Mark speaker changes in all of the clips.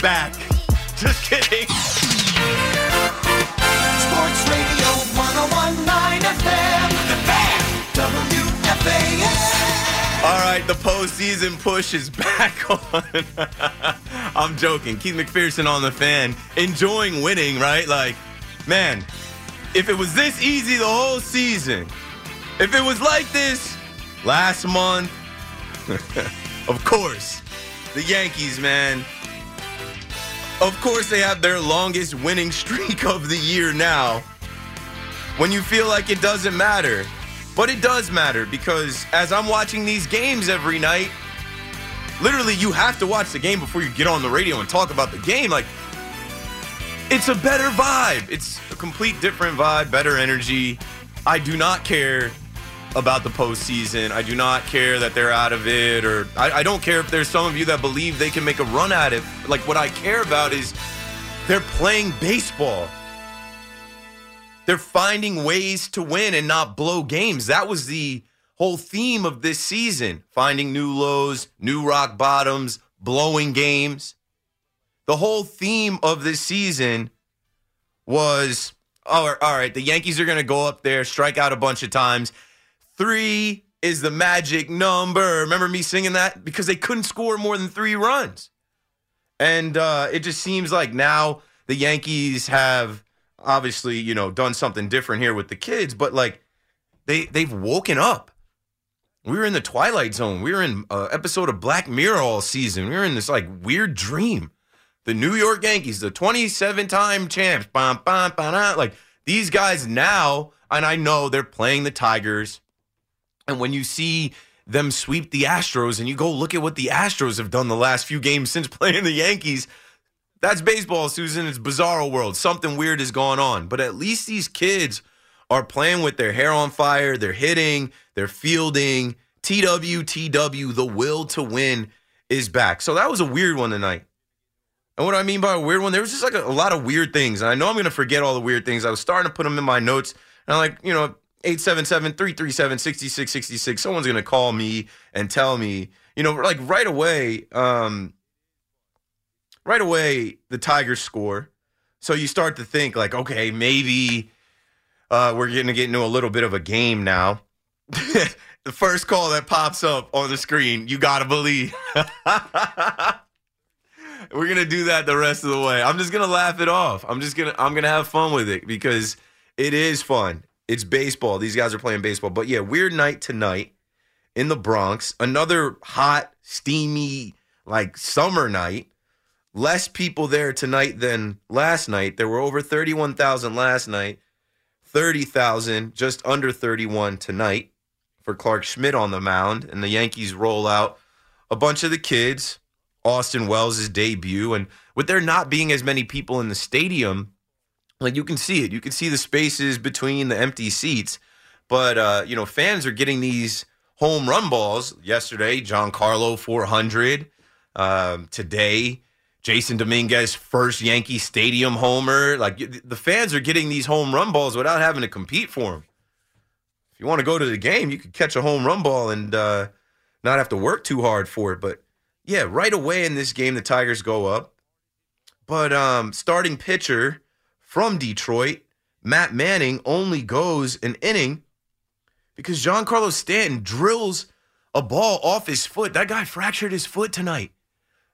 Speaker 1: Back. Just kidding.
Speaker 2: Sports Radio 1019 FM. The Fan. WFAN.
Speaker 1: All right, the postseason push is back on. I'm joking. Keith McPherson on the fan, enjoying winning, right? Like, man, if it was this easy the whole season, if it was like this last month, of course, the Yankees, man. Of course, they have their longest winning streak of the year now. When you feel like it doesn't matter. But it does matter because as I'm watching these games every night, literally you have to watch the game before you get on the radio and talk about the game. Like, it's a better vibe. It's a complete different vibe, better energy. I do not care about the postseason. I do not care that they're out of it, or I, I don't care if there's some of you that believe they can make a run at it. Like, what I care about is they're playing baseball. They're finding ways to win and not blow games. That was the whole theme of this season finding new lows, new rock bottoms, blowing games. The whole theme of this season was right, all right the Yankees are going to go up there, strike out a bunch of times. Three is the magic number. Remember me singing that? Because they couldn't score more than three runs. And uh, it just seems like now the Yankees have obviously, you know, done something different here with the kids, but like they they've woken up. We were in the twilight zone. We were in an episode of Black Mirror all season. We were in this like weird dream. The New York Yankees, the 27-time champs, bam, bam, bam, like these guys now, and I know they're playing the Tigers. And when you see them sweep the Astros and you go look at what the Astros have done the last few games since playing the Yankees, that's baseball, Susan. It's bizarro world. Something weird is going on. But at least these kids are playing with their hair on fire. They're hitting, they're fielding. TW, TW, the will to win is back. So that was a weird one tonight. And what I mean by a weird one, there was just like a, a lot of weird things. And I know I'm going to forget all the weird things. I was starting to put them in my notes. And I'm like, you know, 877 337 6666. Someone's going to call me and tell me, you know, like right away, um, right away the Tigers score. So you start to think like, okay, maybe uh, we're going to get into a little bit of a game now. the first call that pops up on the screen, you got to believe. we're going to do that the rest of the way. I'm just going to laugh it off. I'm just going to I'm going to have fun with it because it is fun. It's baseball. These guys are playing baseball. But yeah, weird night tonight in the Bronx. Another hot, steamy, like summer night. Less people there tonight than last night. There were over 31,000 last night, 30,000, just under 31 tonight for Clarke Schmidt on the mound. And the Yankees roll out a bunch of the kids, Austin Wells' debut. And with there not being as many people in the stadium, like you can see it. You can see the spaces between the empty seats. But, uh, you know, fans are getting these home run balls. Yesterday, Giancarlo 400. Um, today, Jasson Dominguez first Yankee Stadium homer. Like the fans are getting these home run balls without having to compete for them. If you want to go to the game, you could catch a home run ball and uh, not have to work too hard for it. But yeah, right away in this game, the Tigers go up. but um, starting pitcher from Detroit, Matt Manning, only goes an inning because Giancarlo Stanton drills a ball off his foot. That guy fractured his foot tonight.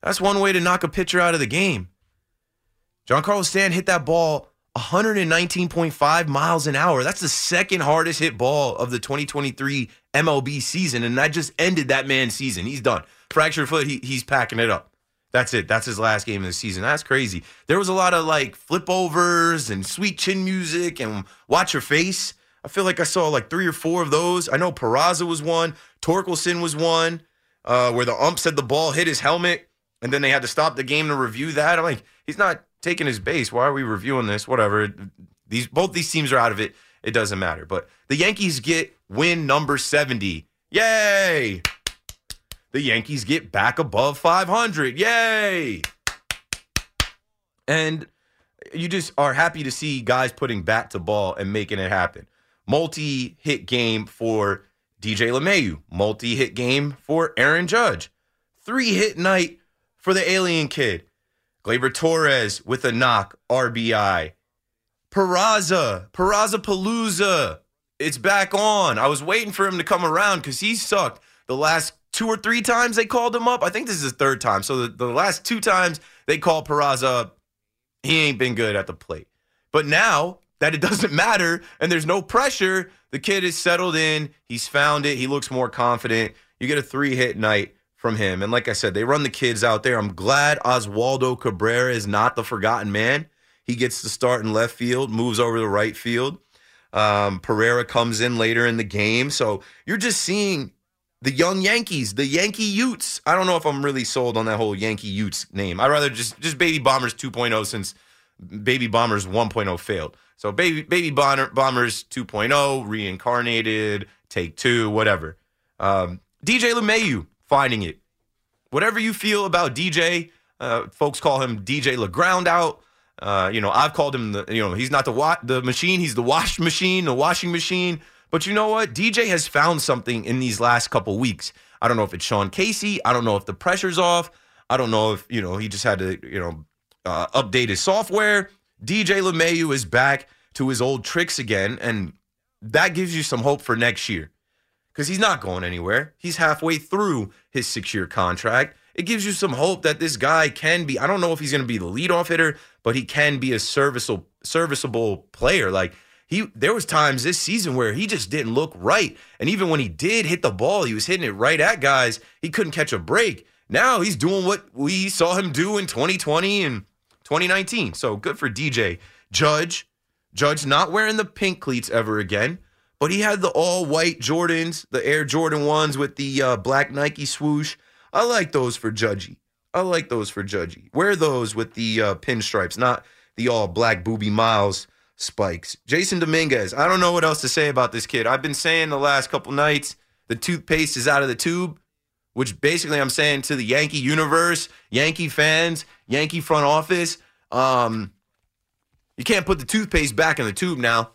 Speaker 1: That's one way to knock a pitcher out of the game. Giancarlo Stanton hit that ball 119.5 miles an hour. That's the second hardest hit ball of the 2023 MLB season, and that just ended that man's season. He's done. Fractured foot, he, he's packing it up. That's it. That's his last game of the season. That's crazy. There was a lot of like flip overs and sweet chin music and watch your face. I feel like I saw like three or four of those. I know Peraza was one, Torkelson was one, uh, where the ump said the ball hit his helmet, and then they had to stop the game to review that. I'm like, he's not taking his base. Why are we reviewing this? Whatever. These both these teams are out of it. It doesn't matter. But the Yankees get win number 70. Yay! The Yankees get back above 500. Yay! And you just are happy to see guys putting bat to ball and making it happen. Multi hit game for DJ LeMahieu, multi hit game for Aaron Judge, three hit night for the Alien Kid. Gleyber Torres with a knock, RBI. Peraza, Peraza Palooza. It's back on. I was waiting for him to come around because he sucked the last two or three times they called him up. I think this is his third time. So the, the last two times they called Peraza up, he ain't been good at the plate. But now that it doesn't matter and there's no pressure, the kid is settled in. He's found it. He looks more confident. You get a three hit night from him. And like I said, they run the kids out there. I'm glad Oswaldo Cabrera is not the forgotten man. He gets to start in left field, moves over to right field. Um, Pereira comes in later in the game. So you're just seeing the young Yankees, the Yankee Utes. I don't know if I'm really sold on that whole Yankee Utes name. I'd rather just just Baby Bombers 2.0 since Baby Bombers 1.0 failed. So Baby Baby Bomber, Bombers 2.0 reincarnated, take two, whatever. Um, DJ LeMahieu finding it. Whatever you feel about DJ, uh, folks call him DJ LeGround out. Uh, you know, I've called him the, you know, he's not the wa- the machine, he's the wash machine, the washing machine. But you know what? DJ has found something in these last couple weeks. I don't know if it's Sean Casey. I don't know if the pressure's off. I don't know if, you know, he just had to, you know, uh, update his software. DJ LeMahieu is back to his old tricks again. And that gives you some hope for next year because he's not going anywhere. He's halfway through his six year contract. It gives you some hope that this guy can be. I don't know if he's going to be the leadoff hitter, but he can be a serviceable serviceable player. Like he, there was times this season where he just didn't look right, and even when he did hit the ball, he was hitting it right at guys. He couldn't catch a break. Now he's doing what we saw him do in 2020 and 2019. So good for DJ Judge. Judge not wearing the pink cleats ever again but he had the all white Jordans, the Air Jordan ones with the uh, black Nike swoosh. I like those for Judgy. I like those for Judgy. Wear those with the uh, pinstripes, not the all black Boobie Miles spikes. Jasson Dominguez. I don't know what else to say about this kid. I've been saying the last couple nights the toothpaste is out of the tube, which basically I'm saying to the Yankee universe, Yankee fans, Yankee front office. Um, you can't put the toothpaste back in the tube now.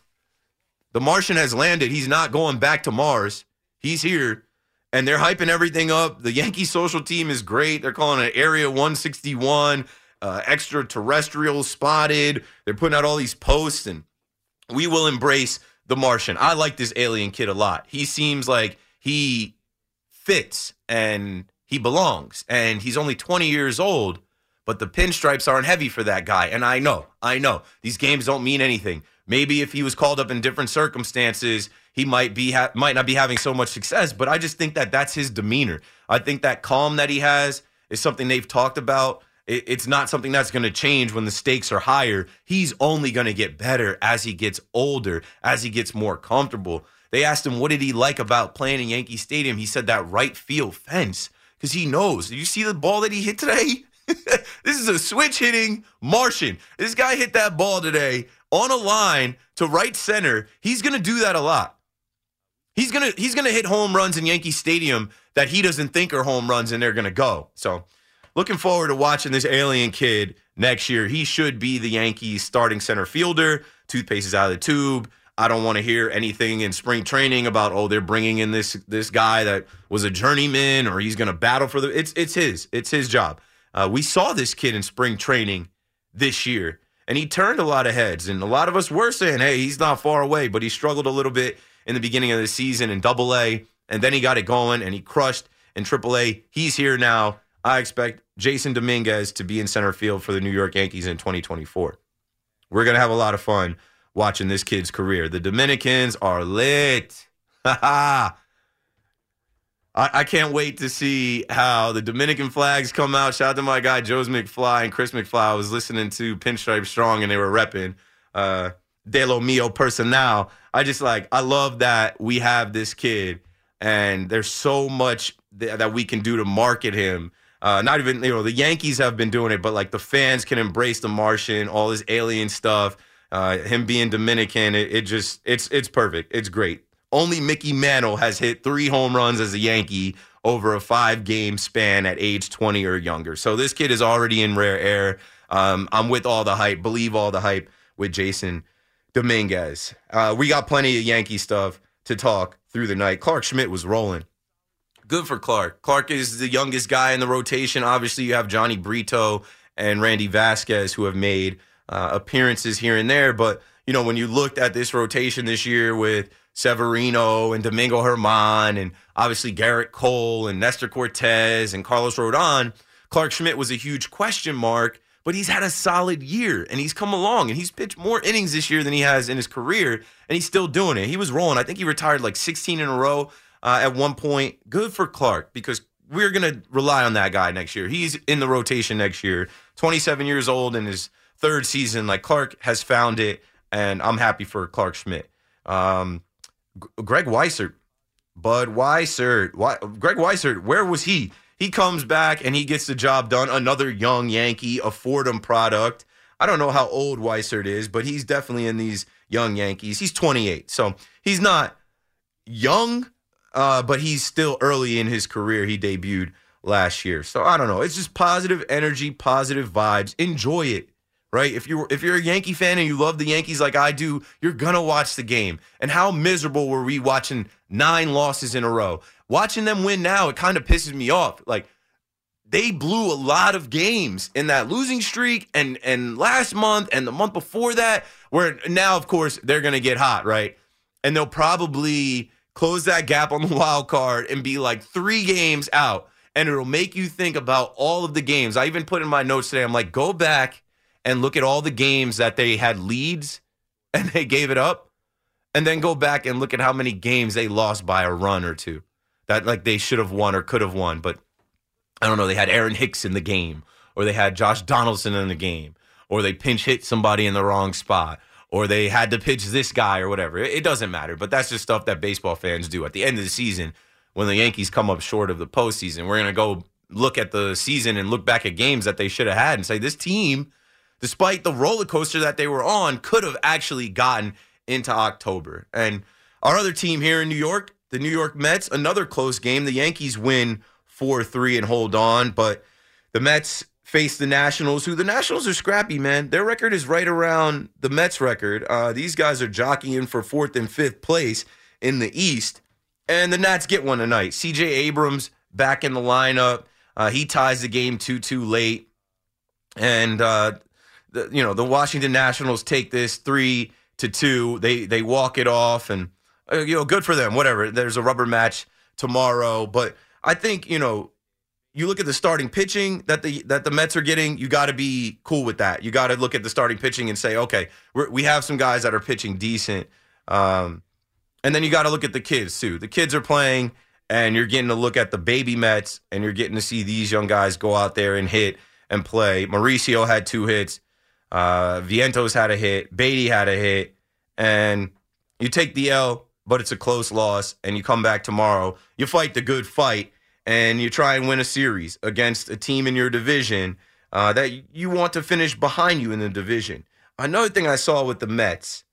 Speaker 1: The Martian has landed. He's not going back to Mars. He's here. And they're hyping everything up. The Yankee social team is great. They're calling it Area 161, uh, extraterrestrial spotted. They're putting out all these posts, and we will embrace the Martian. I like this alien kid a lot. He seems like he fits and he belongs. And he's only 20 years old, but the pinstripes aren't heavy for that guy. And I know, I know, these games don't mean anything. Maybe if he was called up in different circumstances, he might be ha- might not be having so much success. But I just think that that's his demeanor. I think that calm that he has is something they've talked about. It- it's not something that's going to change when the stakes are higher. He's only going to get better as he gets older, as he gets more comfortable. They asked him what did he like about playing in Yankee Stadium. He said that right field fence because he knows. Did you see the ball that he hit today? this is a switch hitting Martian. This guy hit that ball today on a line to right center. He's going to do that a lot. He's going to he's going to hit home runs in Yankee Stadium that he doesn't think are home runs and they're going to go. So, looking forward to watching this alien kid next year. He should be the Yankees starting center fielder. Toothpaste is out of the tube. I don't want to hear anything in spring training about oh they're bringing in this this guy that was a journeyman or he's going to battle for the it's it's his it's his job. Uh, we saw this kid in spring training this year. And he turned a lot of heads. And a lot of us were saying, hey, he's not far away, but he struggled a little bit in the beginning of the season in double A. And then he got it going and he crushed in triple A. He's here now. I expect Jasson Dominguez to be in center field for the New York Yankees in 2024. We're going to have a lot of fun watching this kid's career. The Dominicans are lit. I, I can't wait to see how the Dominican flags come out. Shout out to my guy Joe's McFly and Chris McFly. I was listening to Pinstripe Strong and they were repping uh, De Lo Mio Personal. I just like, I love that we have this kid and there's so much th- that we can do to market him. Uh, not even, you know, the Yankees have been doing it, but like the fans can embrace the Martian, all this alien stuff. Uh, him being Dominican, it, it just, it's, it's perfect. It's great. Only Mickey Mantle has hit three home runs as a Yankee over a five game span at age 20 or younger. So this kid is already in rare air. Um, I'm with all the hype, believe all the hype with Jasson Dominguez. Uh, we got plenty of Yankee stuff to talk through the night. Clarke Schmidt was rolling. Good for Clarke. Clarke is the youngest guy in the rotation. Obviously, you have Jhony Brito and Randy Vasquez who have made uh, appearances here and there. But, you know, when you looked at this rotation this year with Severino and Domingo German and obviously Gerrit Cole and Nestor Cortes and Carlos Rodon, Clarke Schmidt was a huge question mark, but he's had a solid year and he's come along and he's pitched more innings this year than he has in his career and he's still doing it. He was rolling. I think he retired like 16 in a row uh, at one point. Good for Clarke because we're going to rely on that guy next year. He's in the rotation next year. 27 years old in his third season. Like Clarke has found it and I'm happy for Clarke Schmidt. Um, G- Greg Weissert, Bud Weissert, Why, Greg Weissert, where was he? He comes back and he gets the job done. Another young Yankee, a Fordham product. I don't know how old Weissert is, but he's definitely in these young Yankees. He's 28, so he's not young, uh, but he's still early in his career. He debuted last year, so I don't know. It's just positive energy, positive vibes. Enjoy it right? If you're if you're a Yankee fan and you love the Yankees like I do, you're gonna watch the game. And how miserable were we watching nine losses in a row? Watching them win now, it kind of pisses me off. Like they blew a lot of games in that losing streak and and last month and the month before that, where now of course they're gonna get hot, right? And they'll probably close that gap on the wild card and be like three games out. And it'll make you think about all of the games. I even put in my notes today, I'm like, go back and look at all the games that they had leads and they gave it up and then go back and look at how many games they lost by a run or two that like they should have won or could have won but i don't know they had aaron hicks in the game or they had josh donaldson in the game or they pinch hit somebody in the wrong spot or they had to pitch this guy or whatever it, doesn't matter but that's just stuff that baseball fans do at the end of the season when the yankees come up short of the postseason we're going to go look at the season and look back at games that they should have had and say this team despite the roller coaster that they were on, could have actually gotten into October. And our other team here in New York, the New York Mets, another close game. The Yankees win 4 3 and hold on, but the Mets face the Nationals, who the Nationals are scrappy, man. Their record is right around the Mets record. Uh, these guys are jockeying for fourth and fifth place in the East. And the Nats get one tonight. CJ Abrams back in the lineup. Uh, he ties the game 2 2 late. And uh, the, you know the Washington Nationals take this three to two. They they walk it off, and uh, you know good for them. Whatever. There's a rubber match tomorrow, but I think you know you look at the starting pitching that the that the Mets are getting. You got to be cool with that. You got to look at the starting pitching and say, okay, we have some guys that are pitching decent, um, and then you got to look at the kids too. The kids are playing. And you're getting to look at the baby Mets, and you're getting to see these young guys go out there and hit and play. Mauricio had two hits. Uh, Vientos had a hit. Baty had a hit. And you take the L, but it's a close loss, and you come back tomorrow. You fight the good fight, and you try and win a series against a team in your division uh, that you want to finish behind you in the division. Another thing I saw with the Mets,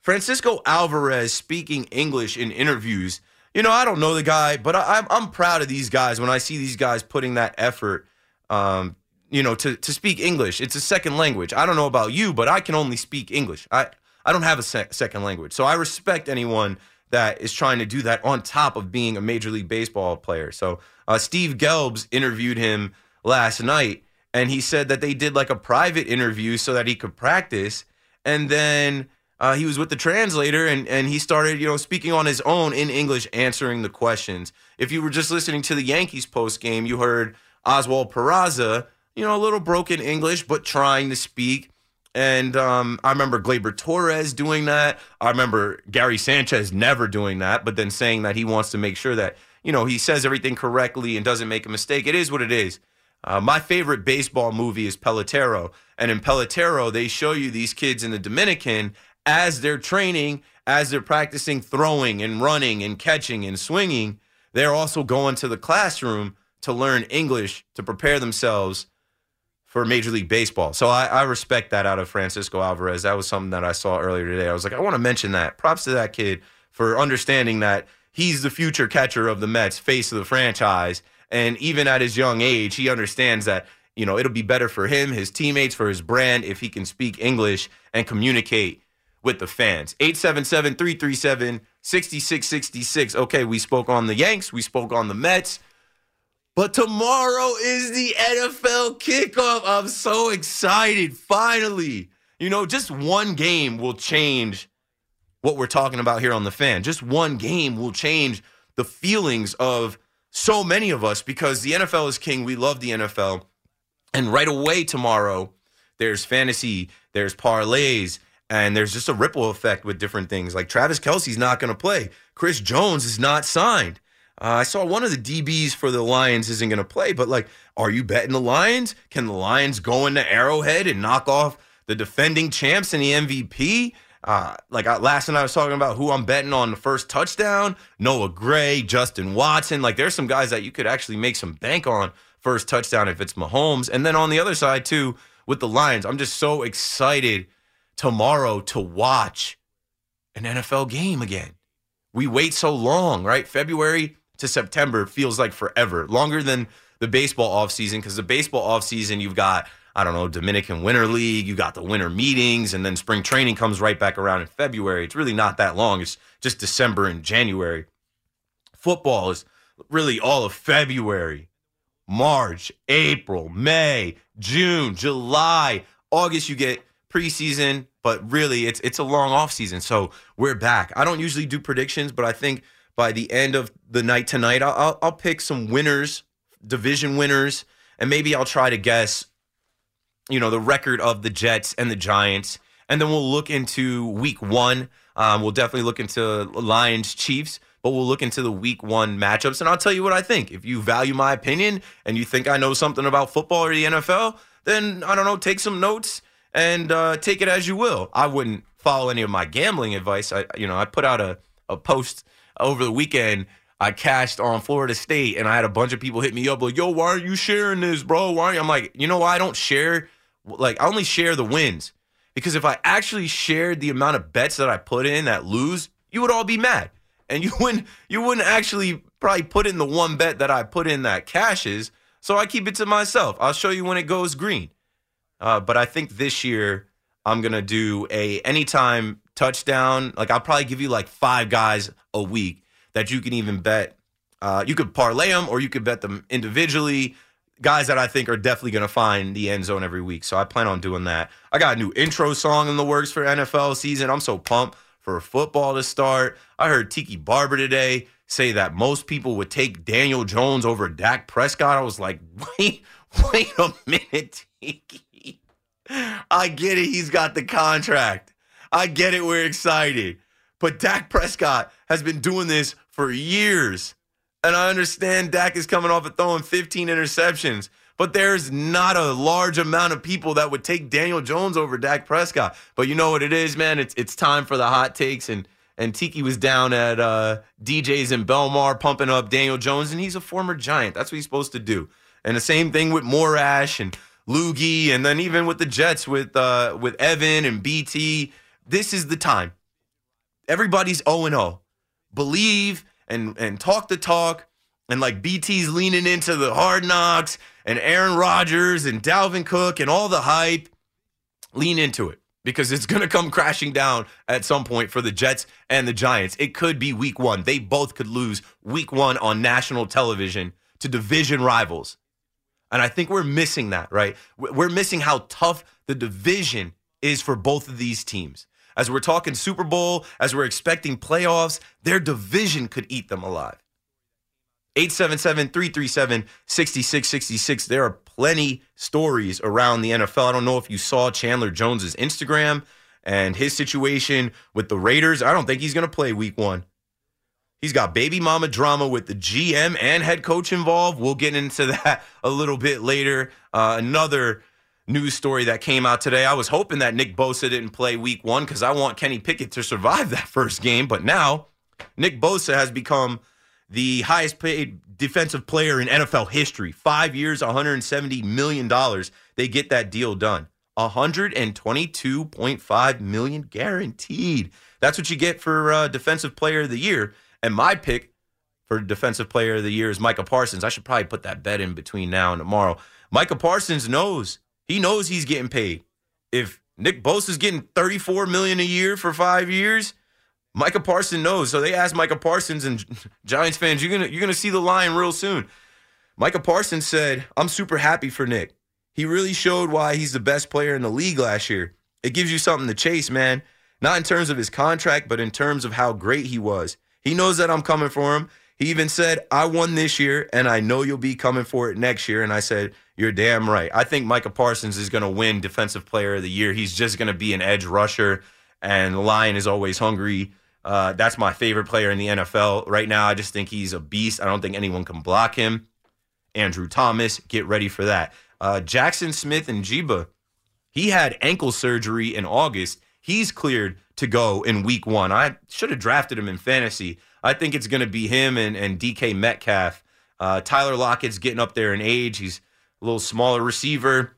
Speaker 1: Francisco Alvarez speaking English in interviews. You know, I don't know the guy, but I, am I'm proud of these guys when I see these guys putting that effort um, you know, to, to speak English. It's a second language. I don't know about you, but I can only speak English. I, I don't have a sec- second language. So I respect anyone that is trying to do that on top of being a Major League Baseball player. So uh, Steve Gelbs interviewed him last night, and he said that they did like a private interview so that he could practice, and then uh, he was with the translator and, and he started, you know, speaking on his own in English, answering the questions. If you were just listening to the Yankees post game, you heard Oswald Peraza, you know, a little broken English, but trying to speak. And um, I remember Gleyber Torres doing that. I remember Gary Sanchez never doing that, but then saying that he wants to make sure that, you know, he says everything correctly and doesn't make a mistake. It is what it is. Uh, my favorite baseball movie is Pelotero. And in Pelotero, they show you these kids in the Dominican as they're training, as they're practicing throwing and running and catching and swinging, they're also going to the classroom to learn English to prepare themselves for Major League Baseball. So I, I, respect that out of Francisco Alvarez. That was something that I saw earlier today. I was like, I want to mention that. Props to that kid for understanding that he's the future catcher of the Mets, face of the franchise. And even at his young age, he understands that, you know, it'll be better for him, his teammates, for his brand if he can speak English and communicate with the fans. 877 337 6666. Okay, we spoke on the Yanks, we spoke on the Mets. But tomorrow is the NFL kickoff. I'm so excited. Finally. You know, just one game will change what we're talking about here on the fan. Just one game will change the feelings of so many of us because the NFL is king. We love the NFL. And right away tomorrow, there's fantasy, there's parlays, and there's just a ripple effect with different things. Like Travis Kelce's not going to play. Chris Jones is not signed. Uh, I saw one of the DBs for the Lions isn't going to play, but like, are you betting the Lions? Can the Lions go into Arrowhead and knock off the defending champs and the MVP? Uh, like I, last night, I was talking about who I'm betting on the first touchdown. Noah Gray, Justin Watson. Like, there's some guys that you could actually make some bank on first touchdown if it's Mahomes. And then on the other side too, with the Lions, I'm just so excited tomorrow to watch an NFL game again. We wait so long, right? February to September feels like forever, longer than the baseball offseason because the baseball offseason, you've got, I don't know, Dominican Winter League, you got the winter meetings, and then spring training comes right back around in February. It's really not that long. It's just December and January. Football is really all of February, March, April, May, June, July, August, you get preseason, but really it's it's a long off season. So we're back. I don't usually do predictions, but I think by the end of the night tonight, I'll, I'll, pick some winners, division winners, and maybe I'll try to guess, you know, the record of the Jets and the Giants, and then we'll look into Week One. Um, we'll definitely look into Lions Chiefs. But we'll look into the week one matchups and I'll tell you what I think. If you value my opinion and you think I know something about football or the NFL, then I don't know, take some notes and uh, take it as you will. I wouldn't follow any of my gambling advice. I, you know, I put out a, a post over the weekend. I cashed on Florida State, and I had a bunch of people hit me up like, "Yo, why aren't you sharing this, bro? Why?" I'm like, you know why I don't share? Like, I only share the wins because if I actually shared the amount of bets that I put in that lose, you would all be mad, and you wouldn't you wouldn't actually probably put in the one bet that I put in that cashes. So I keep it to myself. I'll show you when it goes green. Uh, but I think this year I'm gonna do a anytime touchdown. Like I'll probably give you like five guys a week that you can even bet. Uh, you could parlay them or you could bet them individually. Guys that I think are definitely going to find the end zone every week. So I plan on doing that. I got a new intro song in the works for NFL season. I'm so pumped for football to start. I heard Tiki Barber today say that most people would take Daniel Jones over Dak Prescott. I was like, wait, wait a minute, Tiki. I get it. He's got the contract. I get it. We're excited. But Dak Prescott has been doing this for years. And I understand Dak is coming off of throwing 15 interceptions. But there's not a large amount of people that would take Daniel Jones over Dak Prescott. But you know what it is, man? It's it's time for the hot takes. And and Tiki was down at uh, DJ's in Belmar pumping up Daniel Jones, and he's a former Giant. That's what he's supposed to do. And the same thing with Morash and Loogie, and then even with the Jets with uh, with Evan and BT. This is the time. Everybody's 0 0. Believe and and talk the talk. And like BT's leaning into the hard knocks and Aaron Rodgers and Dalvin Cook and all the hype. Lean into it because it's going to come crashing down at some point for the Jets and the Giants. It could be week one. They both could lose week one on national television to division rivals. And I think we're missing that, right? We- We're missing how tough the division is for both of these teams. As we're talking Super Bowl, as we're expecting playoffs, their division could eat them alive. 877-337-6666. There are plenty stories around the NFL. I don't know if you saw Chandler Jones's Instagram and his situation with the Raiders. I don't think he's going to play week 1. He's got baby mama drama with the GM and head coach involved. We'll get into that a little bit later. Uh, another news story that came out today. I was hoping that Nick Bosa didn't play week one because I want Kenny Pickett to survive that first game. But now Nick Bosa has become the highest paid defensive player in NFL history. Five years, $170 million. They get that deal done. 122.5 million guaranteed. That's what you get for uh, defensive player of the year. And my pick for defensive player of the year is Micah Parsons. I should probably put that bet in between now and tomorrow. Micah Parsons knows. He knows he's getting paid. If Nick Bosa is getting 34 million a year for 5 years, Micah Parsons knows. So they asked Micah Parsons and Giants fans, you're to you're to see the line real soon. Micah Parsons said, "I'm super happy for Nick. He really showed why he's the best player in the league last year. It gives you something to chase, man. Not in terms of his contract, but in terms of how great he was. He knows that I'm coming for him. He even said, I won this year, and I know you'll be coming for it next year. And I said, You're damn right. I think Micah Parsons is going to win Defensive Player of the Year. He's just going to be an edge rusher, and the Lion is always hungry. Uh, that's my favorite player in the NFL right now. I just think he's a beast. I don't think anyone can block him. Andrew Thomas, get ready for that. Uh, Jaxon Smith-Njigba, he had ankle surgery in August. He's cleared to go in week one. I should have drafted him in fantasy. I think it's going to be him and, and DK Metcalf. Uh, Tyler Lockett's getting up there in age. He's a little smaller receiver.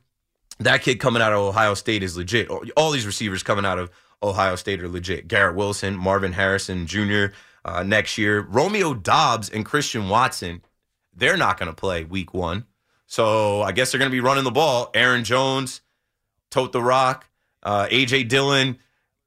Speaker 1: That kid coming out of Ohio State is legit. All these receivers coming out of Ohio State are legit. Garrett Wilson, Marvin Harrison Jr. Uh, next year. Romeo Doubs and Christian Watson, they're not going to play week one. So I guess they're going to be running the ball. Aaron Jones, tote the rock. Uh, AJ Dillon,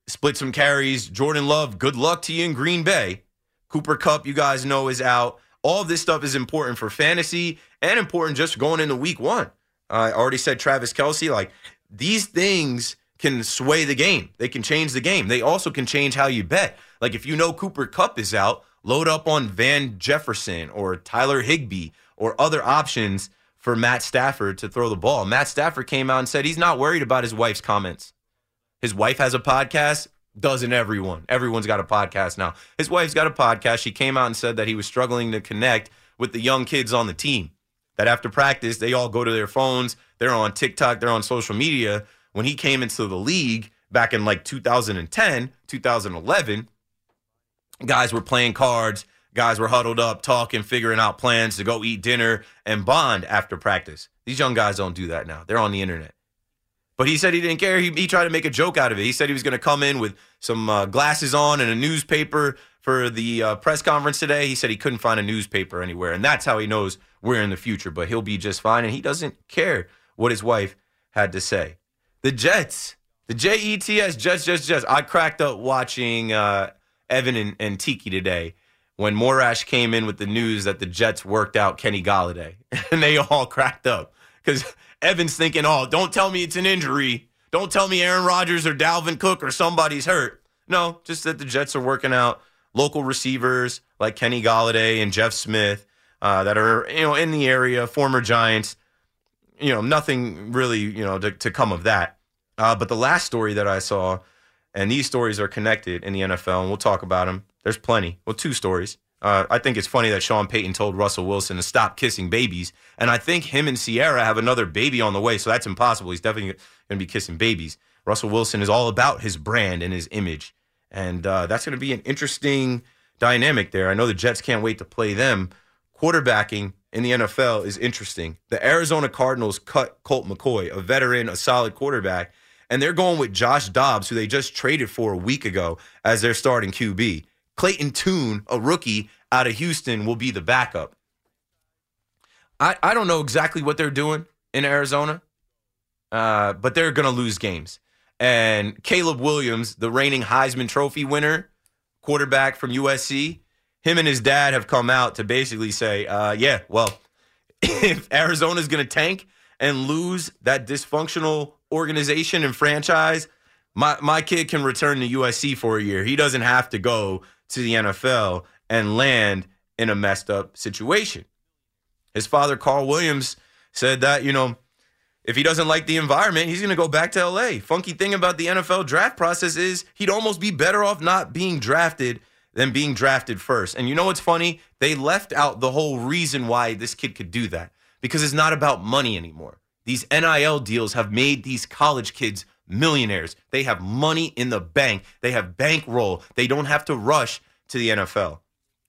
Speaker 1: split some carries. Jordan Love, good luck to you in Green Bay. Cooper Kupp, you guys know, is out. All this stuff is important for fantasy and important just going into week one. I already said Travis Kelce. Like these things can sway the game. They can change the game. They also can change how you bet. Like if you know Cooper Kupp is out, load up on Van Jefferson or Tyler Higbee or other options for Matt Stafford to throw the ball. Matt Stafford came out and said he's not worried about his wife's comments. His wife has a podcast. Doesn't everyone? Everyone's got a podcast now. His wife's got a podcast. She came out and said that he was struggling to connect with the young kids on the team. That after practice, they all go to their phones. They're on TikTok. They're on social media. When he came into the league back in like 2010, 2011, guys were playing cards. Guys were huddled up, talking, figuring out plans to go eat dinner and bond after practice. These young guys don't do that now. They're on the internet. But he said he didn't care. He, he tried to make a joke out of it. He said he was going to come in with some uh, glasses on and a newspaper for the uh, press conference today. He said he couldn't find a newspaper anywhere. And that's how he knows we're in the future. But he'll be just fine. And he doesn't care what his wife had to say. The Jets, the J E T S, Jets, Jets, Jets. I cracked up watching uh, Evan and, and Tiki today when Morash came in with the news that the Jets worked out Kenny Golladay. And they all cracked up because Evan's thinking, oh, don't tell me it's an injury. Don't tell me Aaron Rodgers or Dalvin Cook or somebody's hurt. No, just that the Jets are working out local receivers like Kenny Golladay and Jeff Smith uh, that are you know in the area, former Giants. You know, nothing really you know to, to come of that. Uh, but the last story that I saw, and these stories are connected in the NFL, and we'll talk about them. There's plenty. Well, two stories. Uh, I think it's funny that Sean Payton told Russell Wilson to stop kissing babies, and I think him and Ciara have another baby on the way, so that's impossible. He's definitely going to be kissing babies. Russell Wilson is all about his brand and his image, and uh, that's going to be an interesting dynamic there. I know the Jets can't wait to play them. Quarterbacking in the NFL is interesting. The Arizona Cardinals cut Colt McCoy, a veteran, a solid quarterback, and they're going with Josh Dobbs, who they just traded for a week ago as their starting QB. Clayton Tune, a rookie out of Houston, will be the backup. I, I don't know exactly what they're doing in Arizona, uh, but they're going to lose games. And Caleb Williams, the reigning Heisman Trophy winner, quarterback from USC, him and his dad have come out to basically say, uh, yeah, well, if Arizona's going to tank and lose that dysfunctional organization and franchise, my my kid can return to USC for a year. He doesn't have to go to the NFL and land in a messed up situation. His father, Carl Williams, said that, you know, if he doesn't like the environment, he's going to go back to LA. Funky thing about the NFL draft process is he'd almost be better off not being drafted than being drafted first. And you know what's funny? They left out the whole reason why this kid could do that because it's not about money anymore. These NIL deals have made these college kids millionaires. They have money in the bank, they have bankroll. They don't have to rush to the NFL.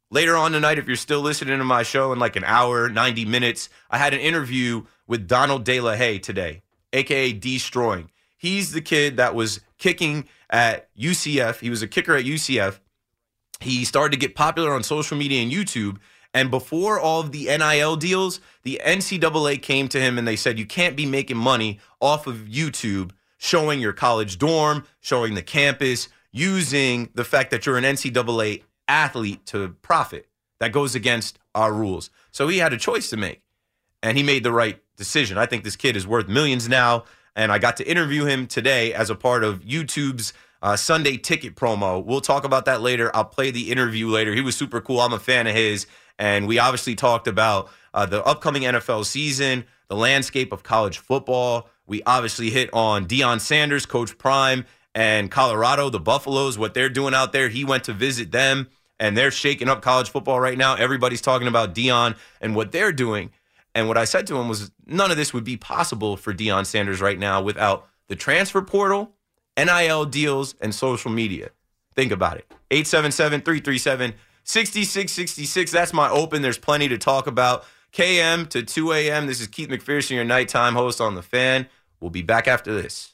Speaker 1: Later on tonight, if you're still listening to my show in like an hour, 90 minutes, I had an interview with Donald De La Haye today, aka Deestroying. He's the kid that was kicking at UCF. He was a kicker at UCF. He started to get popular on social media and YouTube. And before all of the NIL deals, the NCAA came to him and they said, You can't be making money off of YouTube showing your college dorm, showing the campus, using the fact that you're an NCAA athlete to profit. That goes against our rules. So he had a choice to make, and he made the right decision. I think this kid is worth millions now, and I got to interview him today as a part of YouTube's uh, Sunday ticket promo. We'll talk about that later. I'll play the interview later. He was super cool. I'm a fan of his, and we obviously talked about uh, the upcoming NFL season, the landscape of college football. We obviously hit on Deion Sanders, Coach Prime, and Colorado, the Buffaloes, what they're doing out there. He went to visit them and they're shaking up college football right now. Everybody's talking about Deion and what they're doing. And what I said to him was none of this would be possible for Deion Sanders right now without the transfer portal, NIL deals, and social media. Think about it. 877 337 6666. That's my open. There's plenty to talk about. KM to 2 a.m. This is Keith McPherson, your nighttime host on The Fan. We'll be back after this.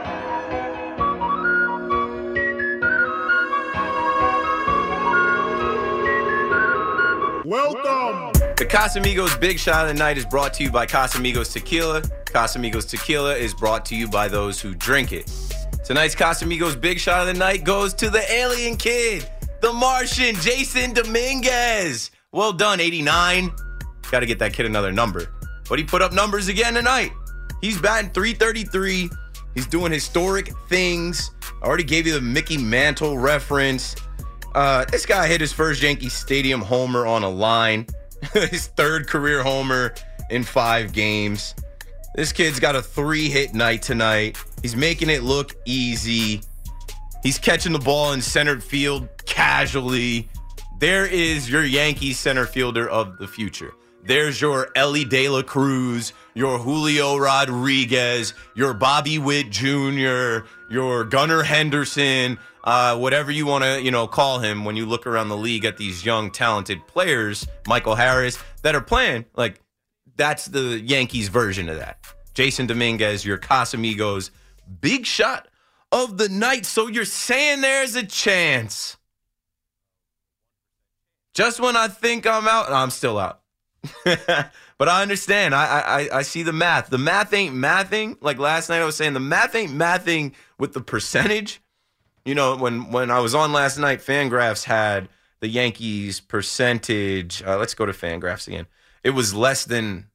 Speaker 2: Welcome.
Speaker 1: The Casamigos Big Shot of the Night is brought to you by Casamigos Tequila. Casamigos Tequila is brought to you by those who drink it. Tonight's Casamigos Big Shot of the Night goes to the Alien Kid, the Martian, Jasson Dominguez. Well done, 89. Got to get that kid another number. But he put up numbers again tonight. He's batting 333. He's doing historic things. I already gave you the Mickey Mantle reference. Uh, this guy hit his first Yankee Stadium homer on a line, his third career homer in five games. This kid's got a three hit night tonight. He's making it look easy. He's catching the ball in center field casually. There is your Yankees center fielder of the future. There's your Elly De La Cruz, your Julio Rodriguez, your Bobby Witt Jr., your Gunnar Henderson, uh, whatever you want to, you know, call him when you look around the league at these young, talented players, Michael Harris, that are playing. Like, that's the Yankees version of that. Jasson Dominguez, your Casamigos, big shot of the night. So you're saying there's a chance. Just when I think I'm out, I'm still out. but I understand. I, I I see the math. The math ain't mathing. Like last night, I was saying the math ain't mathing with the percentage. You know, when when I was on last night, Fangraphs had the Yankees percentage. Uh, let's go to Fangraphs again. It was less than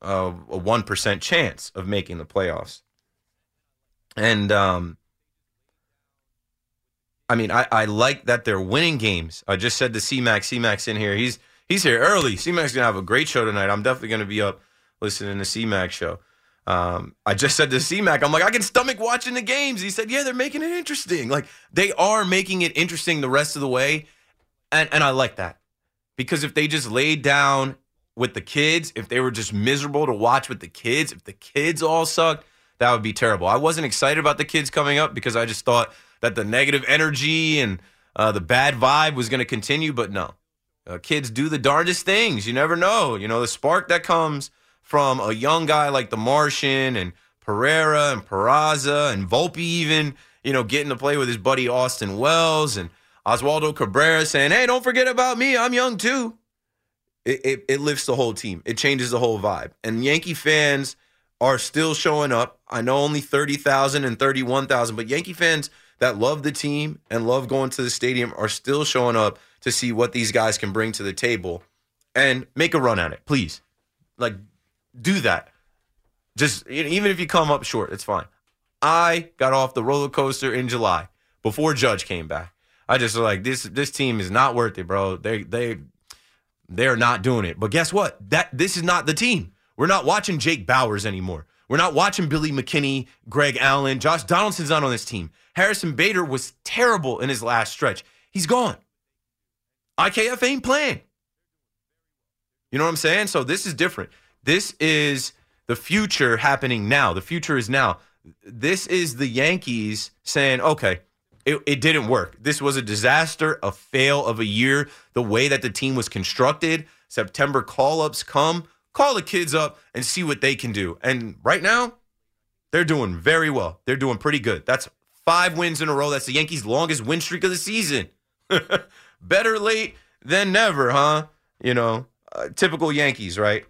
Speaker 1: uh, a one percent chance of making the playoffs. And um, I mean, I, I like that they're winning games. I just said to C-Mac, C-Mac's in here. He's he's here early. C-Mac's gonna have a great show tonight. I'm definitely gonna be up listening to C-Mac show. Um, I just said to C-Mac, I'm like, I can stomach watching the games. He said, Yeah, they're making it interesting. Like they are making it interesting the rest of the way, and and I like that because if they just laid down with the kids, if they were just miserable to watch with the kids, if the kids all sucked, that would be terrible. I wasn't excited about the kids coming up because I just thought that the negative energy and uh, the bad vibe was going to continue, but no. Uh, kids do the darndest things. You never know. You know, the spark that comes from a young guy like the Martian and Pereira and Peraza and Volpe, even, you know, getting to play with his buddy Austin Wells and Oswaldo Cabrera saying, hey, don't forget about me. I'm young too. It, it, it lifts the whole team, it changes the whole vibe. And Yankee fans are still showing up. I know only 30,000 and 31,000, but Yankee fans that love the team and love going to the stadium are still showing up to see what these guys can bring to the table and make a run at it, please. Like, do that. Just even if you come up short, it's fine. I got off the roller coaster in July before Judge came back. I just was like this this team is not worth it, bro. They they they're not doing it. But guess what? That this is not the team. We're not watching Jake Bauers anymore. We're not watching Billy McKinney, Greg Allen, Josh Donaldson's not on this team. Harrison Bader was terrible in his last stretch. He's gone. IKF ain't playing. You know what I'm saying? So this is different. This is the future happening now. The future is now. This is the Yankees saying, okay, it, it didn't work. This was a disaster, a fail of a year. The way that the team was constructed, September call ups come, call the kids up and see what they can do. And right now, they're doing very well. They're doing pretty good. That's five wins in a row. That's the Yankees' longest win streak of the season. Better late than never, huh? You know, uh, typical Yankees, right?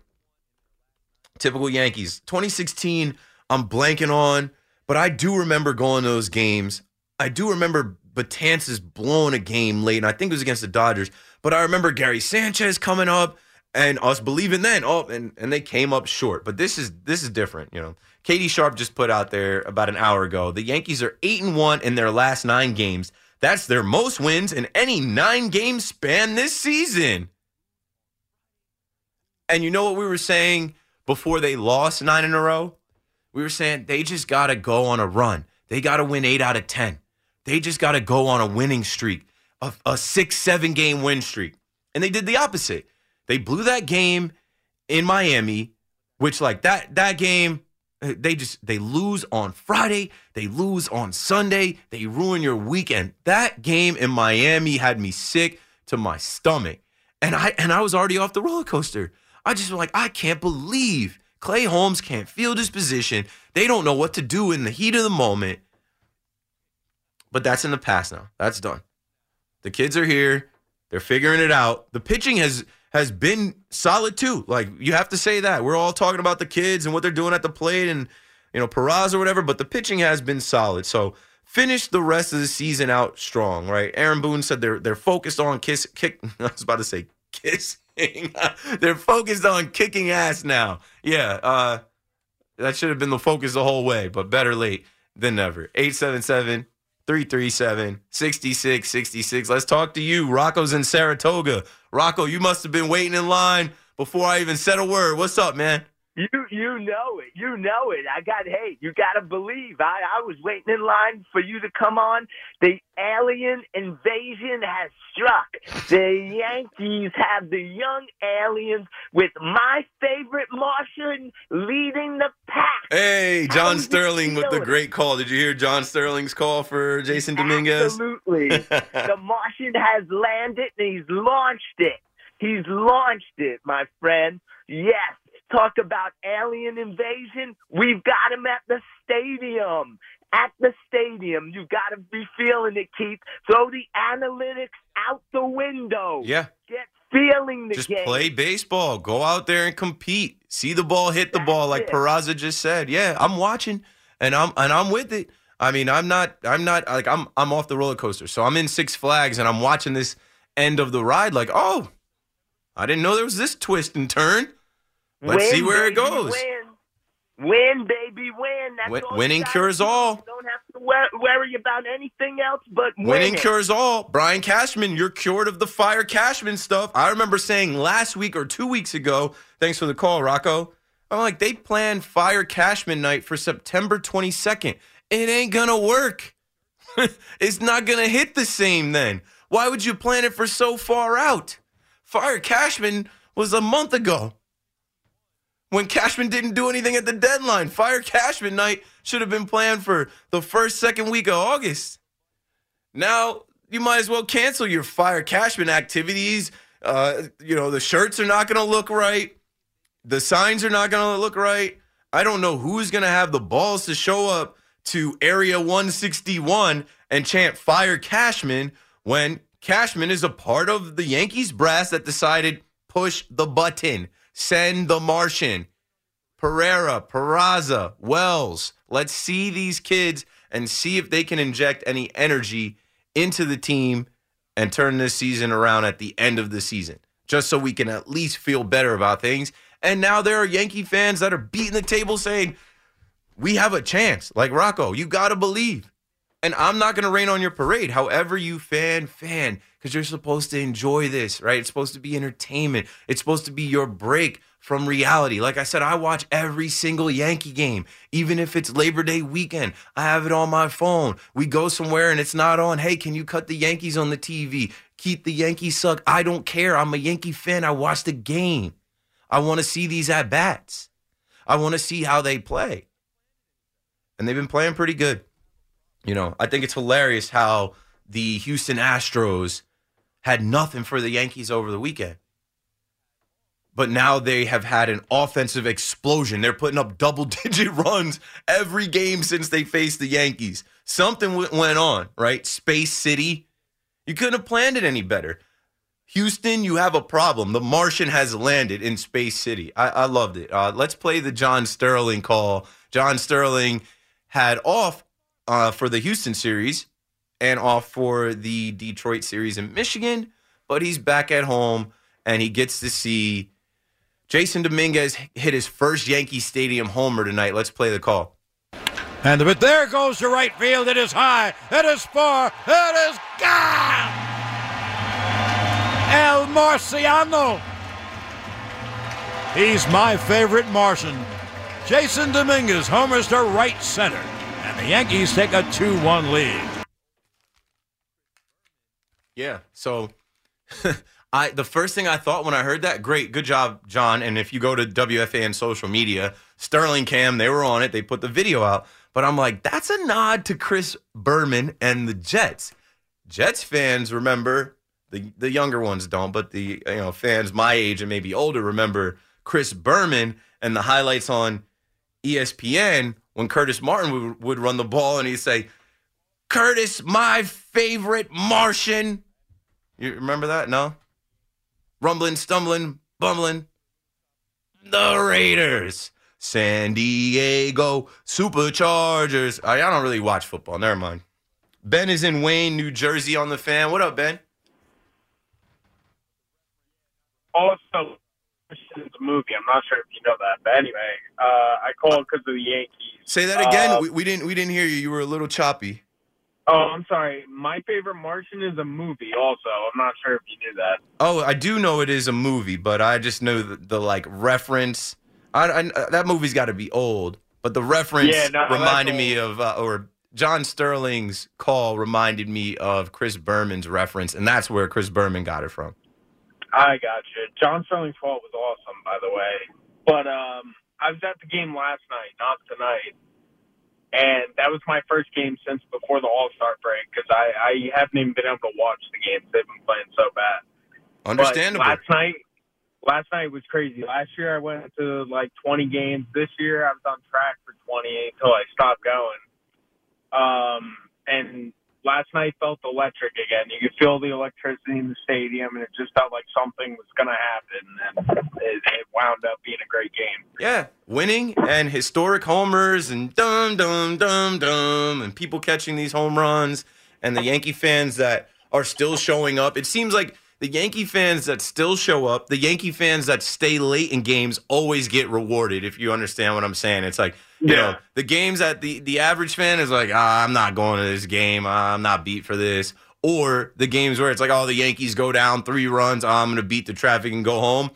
Speaker 1: Typical Yankees. 2016, I'm blanking on, but I do remember going to those games. I do remember Betances blowing a game late, and I think it was against the Dodgers. But I remember Gary Sanchez coming up and us believing then. Oh, and, and they came up short. But this is this is different, you know. Katie Sharp just put out there about an hour ago. The Yankees are eight and one in their last nine games. That's their most wins in any nine game span this season. And you know what we were saying before they lost nine in a row? We were saying they just got to go on a run. They got to win eight out of 10. They just got to go on a winning streak, a, a six, seven game win streak. And they did the opposite. They blew that game in Miami, which, like, that, that game, they just they lose on Friday, they lose on Sunday, they ruin your weekend. That game in Miami had me sick to my stomach. And I and I was already off the roller coaster. I just was like, I can't believe Clay Holmes can't field his position. They don't know what to do in the heat of the moment. But that's in the past now. That's done. The kids are here. They're figuring it out. The pitching has has been solid too. Like you have to say that. We're all talking about the kids and what they're doing at the plate and you know Peraza or whatever, but the pitching has been solid. So finish the rest of the season out strong, right? Aaron Boone said they're they're focused on kiss kick. I was about to say they're focused on kicking ass now. Yeah, uh, that should have been the focus the whole way, but better late than never. 877 337 6666. Let's talk to you. Rocco's in Saratoga. Rocco, you must have been waiting in line before I even said a word. What's up, man?
Speaker 3: You you know it. You know it. I got hey, you gotta believe. I, I was waiting in line for you to come on. The alien invasion has struck. The Yankees have the young aliens with my favorite Martian leading the pack.
Speaker 1: Hey, John Sterling with the great call. Did you hear John Sterling's call for Jasson Dominguez?
Speaker 3: Absolutely. the Martian has landed and he's launched it. He's launched it, my friend. Yes. Talk about alien invasion. We've got him at the stadium. At the stadium. You got to be feeling it, Keith. Throw the analytics out the window.
Speaker 1: Yeah.
Speaker 3: Get feeling the
Speaker 1: Just
Speaker 3: game.
Speaker 1: play baseball. Go out there and compete. See the ball hit the ball, like
Speaker 3: it.
Speaker 1: Peraza just said. Yeah, I'm watching, and I'm and I'm with it. I mean, I'm not. I'm not like I'm. I'm off the roller coaster. So I'm in Six Flags, and I'm watching this end of the ride. Like, oh, I didn't know there was this twist and turn. Let's
Speaker 3: Win,
Speaker 1: see where it goes.
Speaker 3: Win. Win, baby, win. That's
Speaker 1: Win- winning cures
Speaker 3: do.
Speaker 1: all.
Speaker 3: You don't have to worry about anything else but
Speaker 1: Winning
Speaker 3: winning.
Speaker 1: cures all. Brian Cashman, you're cured of the fire Cashman stuff. I remember saying last week or two weeks ago, thanks for the call, Rocco. I'm like, they planned fire Cashman night for September 22nd. It ain't gonna work. it's not gonna hit the same then. Why would you plan it for so far out? Fire Cashman was a month ago when Cashman didn't do anything at the deadline. Fire Cashman night should have been planned for the first, second week of August. Now you might as well cancel your fire Cashman activities. Uh, you know, the shirts are not going to look right. The signs are not going to look right. I don't know who's going to have the balls to show up to Area 161 and chant fire Cashman when Cashman is a part of the Yankees brass that decided push the button, send the Martian. Pereira, Peraza, Wells. Let's see these kids and see if they can inject any energy into the team and turn this season around at the end of the season, just so we can at least feel better about things. And now there are Yankee fans that are beating the table saying, we have a chance. Like Rocco, you got to believe. And I'm not going to rain on your parade. However, you fan, fan, because you're supposed to enjoy this, right? It's supposed to be entertainment. It's supposed to be your break from reality. Like I said, I watch every single Yankee game, even if it's Labor Day weekend. I have it on my phone. We go somewhere and it's not on. Hey, can you cut the Yankees on the TV? Keep the Yankees suck. I don't care. I'm a Yankee fan. I watch the game. I want to see these at bats. I want to see how they play. And they've been playing pretty good. You know, I think it's hilarious how the Houston Astros had nothing for the Yankees over the weekend. But now they have had an offensive explosion. They're putting up double digit runs every game since they faced the Yankees. Something went on, right? Space City. You couldn't have planned it any better. Houston, you have a problem. The Martian has landed in Space City. I, I loved it. Uh, let's play the John Sterling call. John Sterling had off uh, for the Houston series and off for the Detroit series in Michigan, but he's back at home and he gets to see Jasson Dominguez hit his first Yankee Stadium homer tonight. Let's play the call.
Speaker 4: And but there goes to right field. It is high. It is far. It is gone. El Marciano. He's my favorite Martian. Jasson Dominguez homers to right center, and the Yankees take a 2-1 lead.
Speaker 1: Yeah. So I the first thing I thought when I heard that, great, good job, John. And if you go to WFAN social media, Sterling Cam, they were on it. They put the video out. But I'm like, that's a nod to Chris Berman and the Jets. Jets fans remember the the younger ones don't, but the you know fans my age and maybe older remember Chris Berman and the highlights on ESPN when Curtis Martin would, would run the ball and he'd say, Curtis, my favorite Martian. You remember that? No? Rumbling, stumbling, bumbling. The Raiders. San Diego Superchargers. I, I don't really watch football. Never mind. Ben is in Wayne, New Jersey on the fan. What up, Ben?
Speaker 5: Also, a movie. I'm not sure if you know that, but anyway, uh, I called because of the Yankees.
Speaker 1: Say that again.
Speaker 5: Uh,
Speaker 1: we, we didn't we didn't hear you. You were a little choppy.
Speaker 5: Oh, I'm sorry. My favorite Martian is a movie. Also, I'm not sure if you knew that.
Speaker 1: Oh, I do know it is a movie, but I just know the, the like reference. I, I, that movie's got to be old, but the reference
Speaker 5: Yeah, no,
Speaker 1: reminded me of, uh, or John Sterling's call reminded me of Chris Berman's reference, and that's where Chris Berman got it from.
Speaker 5: I got you. John Sterling's call was awesome, by the way. But um, I was at the game last night, not tonight, and that was my first game since before the All Star break because I, I haven't even been able to watch the games. They've been playing so bad.
Speaker 1: Understandable.
Speaker 5: But last night, last night was crazy. Last year I went to like 20 games. This year I was on track for 20 until I stopped going. Um, and last night felt electric again. You could feel the electricity in the stadium, and it just felt like something was going to happen. And it, it wound up being a great game.
Speaker 1: Yeah, winning and historic homers and dum dum dum dum and people catching these home runs and the Yankee fans that are still showing up. It seems like the Yankee fans that still show up, the Yankee fans that stay late in games always get rewarded if you understand what I'm saying. It's like, you know, the games that the the average fan is like, ah, I'm not going to this game. Ah, I'm not beat for this. Or the games where it's like, oh, the Yankees go down three runs. Ah, I'm going to beat the traffic and go home.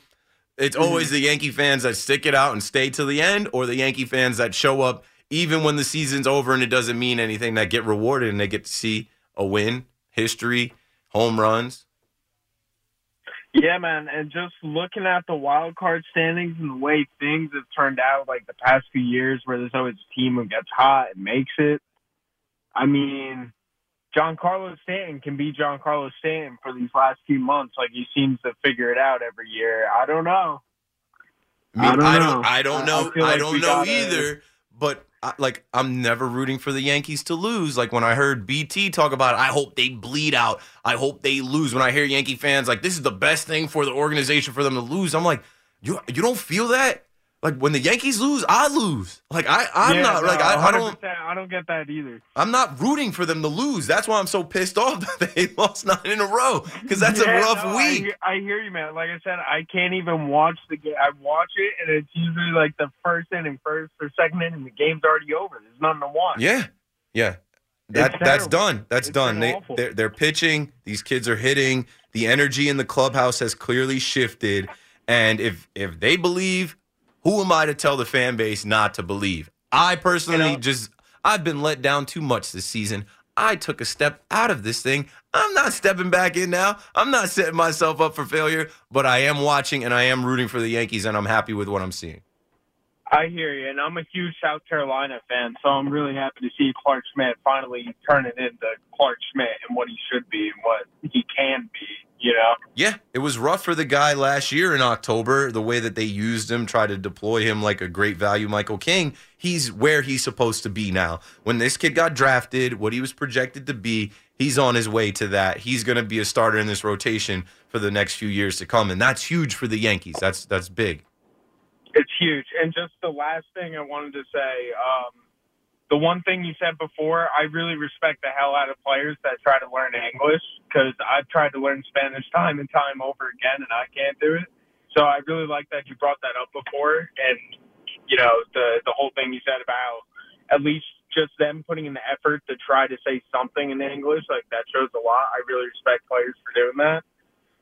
Speaker 1: It's always the Yankee fans that stick it out and stay to the end, or the Yankee fans that show up even when the season's over and it doesn't mean anything, that get rewarded and they get to see a win, history, home runs.
Speaker 5: Yeah, man, and just looking at the wild card standings and the way things have turned out, like the past few years, where there's always a team who gets hot and makes it. I mean, Giancarlo Stanton can be Giancarlo Stanton for these last few months. Like he seems to figure it out every year. I don't know.
Speaker 1: I, mean,
Speaker 5: I don't
Speaker 1: I
Speaker 5: know.
Speaker 1: don't, I don't know.
Speaker 5: I
Speaker 1: I don't know
Speaker 5: gotta-
Speaker 1: either. But I, like, I'm never rooting for the Yankees to lose. Like when I heard BT talk about, it, I hope they bleed out. I hope they lose. When I hear Yankee fans like, this is the best thing for the organization for them to lose. I'm like, you you don't feel that? Like when the Yankees lose, I lose. Like I I'm
Speaker 5: Yeah,
Speaker 1: not
Speaker 5: no,
Speaker 1: like I, I don't
Speaker 5: I don't get that either.
Speaker 1: I'm not rooting for them to lose. That's why I'm so pissed off that they lost nine in a row because that's
Speaker 5: Yeah,
Speaker 1: a rough
Speaker 5: no, I
Speaker 1: week.
Speaker 5: hear, I hear you, man. Like I said, I can't even watch the game. I watch it, and it's usually like the first inning, first or second inning. And the game's already over. There's nothing to watch.
Speaker 1: Yeah, yeah. That that's done. That's
Speaker 5: It's
Speaker 1: done. They they're, they're pitching. These kids are hitting. The energy in the clubhouse has clearly shifted. And if if they believe, who am I to tell the fan base not to believe? I personally just I've been let down too much this season. I took a step out of this thing. I'm not stepping back in now. I'm not setting myself up for failure, but I am watching and I am rooting for the Yankees and I'm happy with what I'm seeing.
Speaker 5: I hear you, and I'm a huge South Carolina fan, so I'm really happy to see Clarke Schmidt finally turning into Clarke Schmidt and what he should be and what he can be. You know.
Speaker 1: Yeah, it was rough for the guy last year in October, the way that they used him, tried to deploy him like a great value Michael King. He's where he's supposed to be now. When this kid got drafted, what he was projected to be, he's on his way to that. He's going to be a starter in this rotation for the next few years to come, and that's huge for the Yankees. That's that's big.
Speaker 5: It's huge. And just the last thing I wanted to say, um, the one thing you said before, I really respect the hell out of players that try to learn English because I've tried to learn Spanish time and time over again and I can't do it. So I really like that you brought that up before. And, you know, the, the whole thing you said about at least just them putting in the effort to try to say something in English, like that shows a lot. I really respect players for doing that.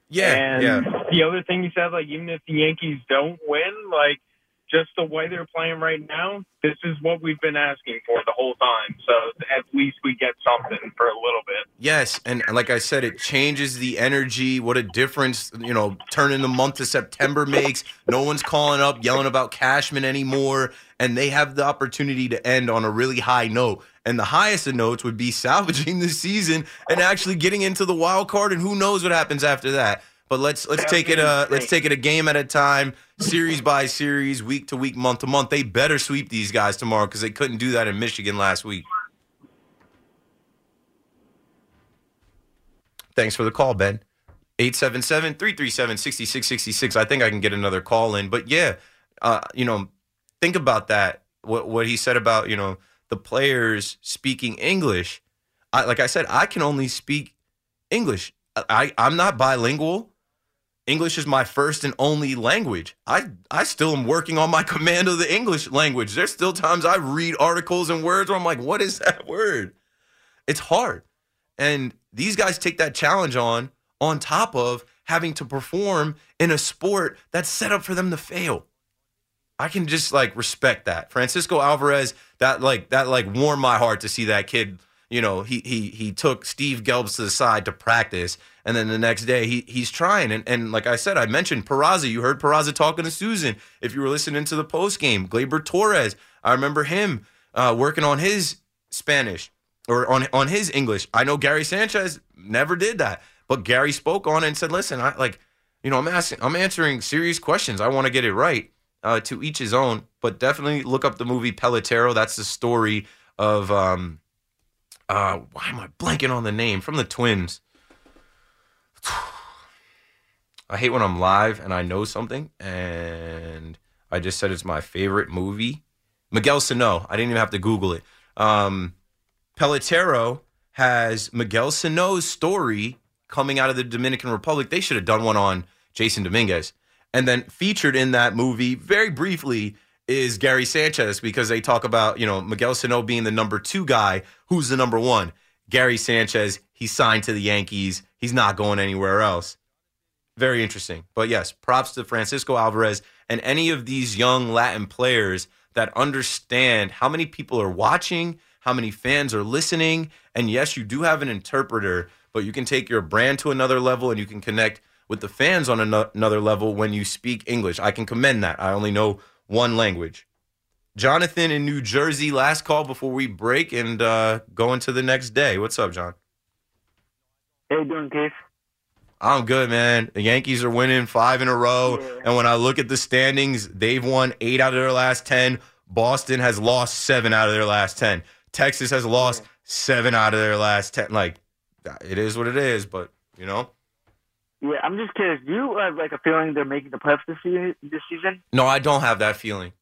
Speaker 1: Yeah,
Speaker 5: And
Speaker 1: yeah.
Speaker 5: the other thing you said, like even if the Yankees don't win, like just the way they're playing right now, this is what we've been asking for the whole time. So at least we get something for a little bit.
Speaker 1: Yes, and like I said, it changes the energy. What a difference, you know, turning the month to September makes. No one's calling up yelling about Cashman anymore, and they have the opportunity to end on a really high note. And the highest of notes would be salvaging the season and actually getting into the wild card. And who knows what happens after that? But let's let's take it uh let's take it a game at a time, series by series, week to week, month to month. They better sweep these guys tomorrow because they couldn't do that in Michigan last week. Thanks for the call, Ben. 877 337 6666. I think I can get another call in. But yeah, uh, you know, think about that. What, what he said about, you know, the players speaking English. I, like I said, I can only speak English. I, I'm not bilingual. English is my first and only language. I, I still am working on my command of the English language. There's still times I read articles and words where I'm like, what is that word? It's hard. And these guys take that challenge on, on top of having to perform in a sport that's set up for them to fail. I can just like respect that. Francisco Alvarez, that like that like warmed my heart to see that kid. You know, he he he took Steve Gelbs to the side to practice, and then the next day he he's trying. And and like I said, I mentioned Peraza. You heard Peraza talking to Susan. If you were listening to the post game, Gleyber Torres, I remember him uh, working on his Spanish or on on his English. I know Gary Sanchez never did that, but Gary spoke on it and said, "Listen, I like, you know, I'm asking, I'm answering serious questions. I want to get it right." Uh, to each his own, but definitely look up the movie Pelotero. That's the story of um, uh, why am I blanking on the name from the Twins? I hate when I'm live and I know something and I just said it's my favorite movie. Miguel Sano. I didn't even have to Google it. Um, Pelotero has Miguel Sano's story coming out of the Dominican Republic. They should have done one on Jasson Dominguez. And then featured in that movie, very briefly, is Gary Sanchez because they talk about, you know, Miguel Sano being the number two guy. Who's the number one? Gary Sanchez. He signed to the Yankees. He's not going anywhere else. Very interesting. But yes, props to Francisco Alvarez and any of these young Latin players that understand how many people are watching, how many fans are listening. And yes, you do have an interpreter, but you can take your brand to another level and you can connect with the fans on another level when you speak English. I can commend that. I only know one language. Jonathan in New Jersey, last call before we break and uh, go into the next day. What's up, John?
Speaker 6: How you doing, Keith?
Speaker 1: I'm good, man. The Yankees are winning five in a row. And when I look at the standings, they've won eight out of their last 10. Boston has lost seven out of their last 10. Texas has lost seven out of their last 10. Like, it is what it is, but, you know?
Speaker 6: Yeah, I'm just curious. Do you have like a feeling they're making the playoffs? This season?
Speaker 1: No, I don't have that feeling.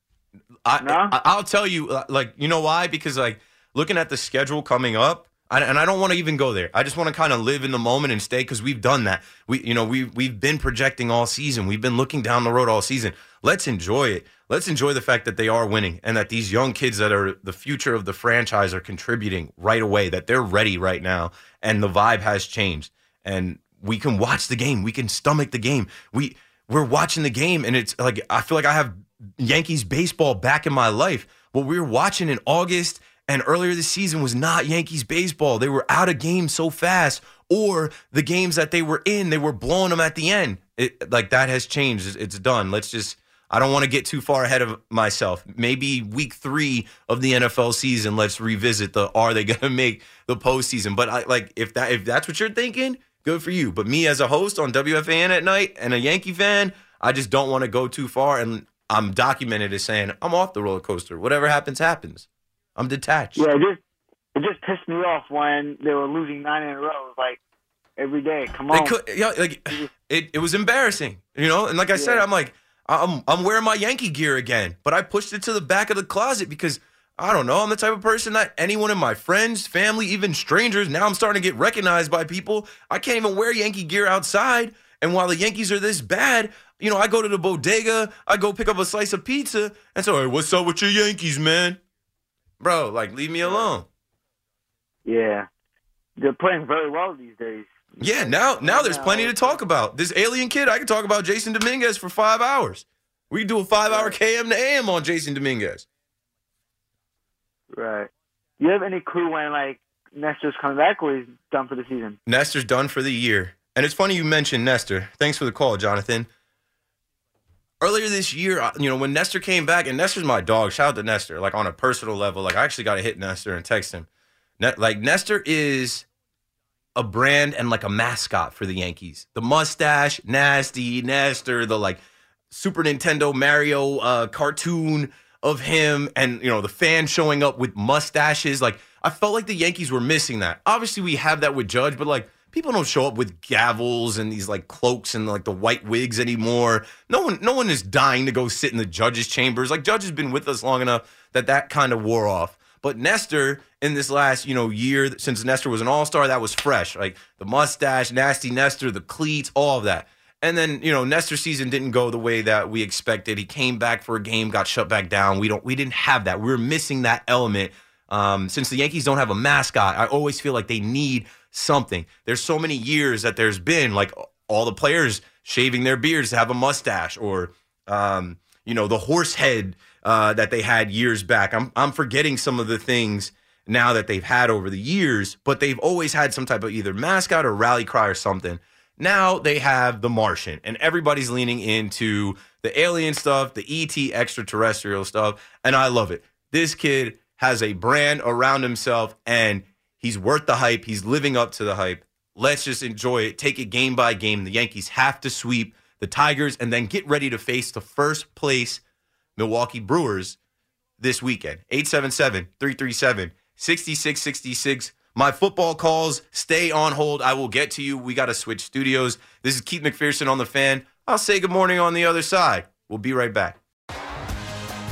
Speaker 1: I, I I'll tell you, uh, like, you know why? Because like looking at the schedule coming up, I, and I don't want to even go there. I just want to kind of live in the moment and stay because we've done that. We, you know, we we've been projecting all season. We've been looking down the road all season. Let's enjoy it. Let's enjoy the fact that they are winning and that these young kids that are the future of the franchise are contributing right away. That they're ready right now, and the vibe has changed. And we can watch the game. We can stomach the game. We we're watching the game, and it's like I feel like I have Yankees baseball back in my life. What we were watching in August and earlier this season was not Yankees baseball. They were out of games so fast, or the games that they were in, they were blowing them at the end. It, like that has changed. It's done. Let's just. I don't want to get too far ahead of myself. Maybe week three of the NFL season, let's revisit the are they going to make the postseason? But I like if that if that's what you're thinking, good for you. But me as a host on WFAN at night and a Yankee fan, I just don't want to go too far. And I'm documented as saying I'm off the roller coaster. Whatever happens, happens. I'm detached.
Speaker 6: Yeah, it just it just pissed me off when they were losing nine in a row. It was like every day. Come on.
Speaker 1: could, yeah, like it, it was embarrassing, you know. And like I said, I'm like, I'm I'm wearing my Yankee gear again, but I pushed it to the back of the closet because I don't know. I'm the type of person that anyone in my friends, family, even strangers, now I'm starting to get recognized by people. I can't even wear Yankee gear outside. And while the Yankees are this bad, you know, I go to the bodega, I go pick up a slice of pizza, and so, hey, what's up with your Yankees, man? Bro, like, leave me alone.
Speaker 6: Yeah, they're playing very well these days.
Speaker 1: Yeah, now now there's plenty to uh, talk about. This alien kid, I can talk about Jasson Dominguez for five hours. We can do a five hour KM to AM on Jasson Dominguez.
Speaker 6: Right. You have any clue when like Nestor's coming back or he's done for the season?
Speaker 1: Nestor's done for the year. And it's funny you mentioned Nestor. Thanks for the call, Jonathan. Earlier this year, uh, you know, when Nestor came back, and Nestor's my dog. Shout out to Nestor. Like on a personal level, like I actually got to hit Nestor and text him. Ne- like Nestor is a brand and like a mascot for the Yankees. The mustache, nasty Nestor, the like Super Nintendo Mario uh, cartoon of him, and you know the fans showing up with mustaches. Like I felt like the Yankees were missing that. Obviously, we have that with Judge, but like people don't show up with gavels and these like cloaks and like the white wigs anymore. No one, no one is dying to go sit in the judges' chambers. Like Judge has been with us long enough that that kind of wore off. But Nestor, in this last you know year since Nestor was an All Star, that was fresh. Like the mustache, nasty Nestor, the cleats, all of that. And then you know Nestor season didn't go the way that we expected. He came back for a game, got shut back down. We don't, we didn't have that. We were missing that element. Um, since the Yankees don't have a mascot, I always feel like they need something. There's so many years that there's been like all the players shaving their beards to have a mustache, or um, you know, the horse head uh, that they had years back. I'm I'm forgetting some of the things now that they've had over the years, but they've always had some type of either mascot or rally cry or something. Now they have the Martian, and everybody's leaning into the alien stuff, the ET extraterrestrial stuff, and I love it. This kid has a brand around himself, and he's worth the hype. He's living up to the hype. Let's just enjoy it. Take it game by game. The Yankees have to sweep the Tigers and then get ready to face the first place Milwaukee Brewers this weekend. 877 337 6666. My football calls stay on hold. I will get to you. We got to switch studios. This is Keith McPherson on the fan. I'll say good morning on the other side. We'll be right back.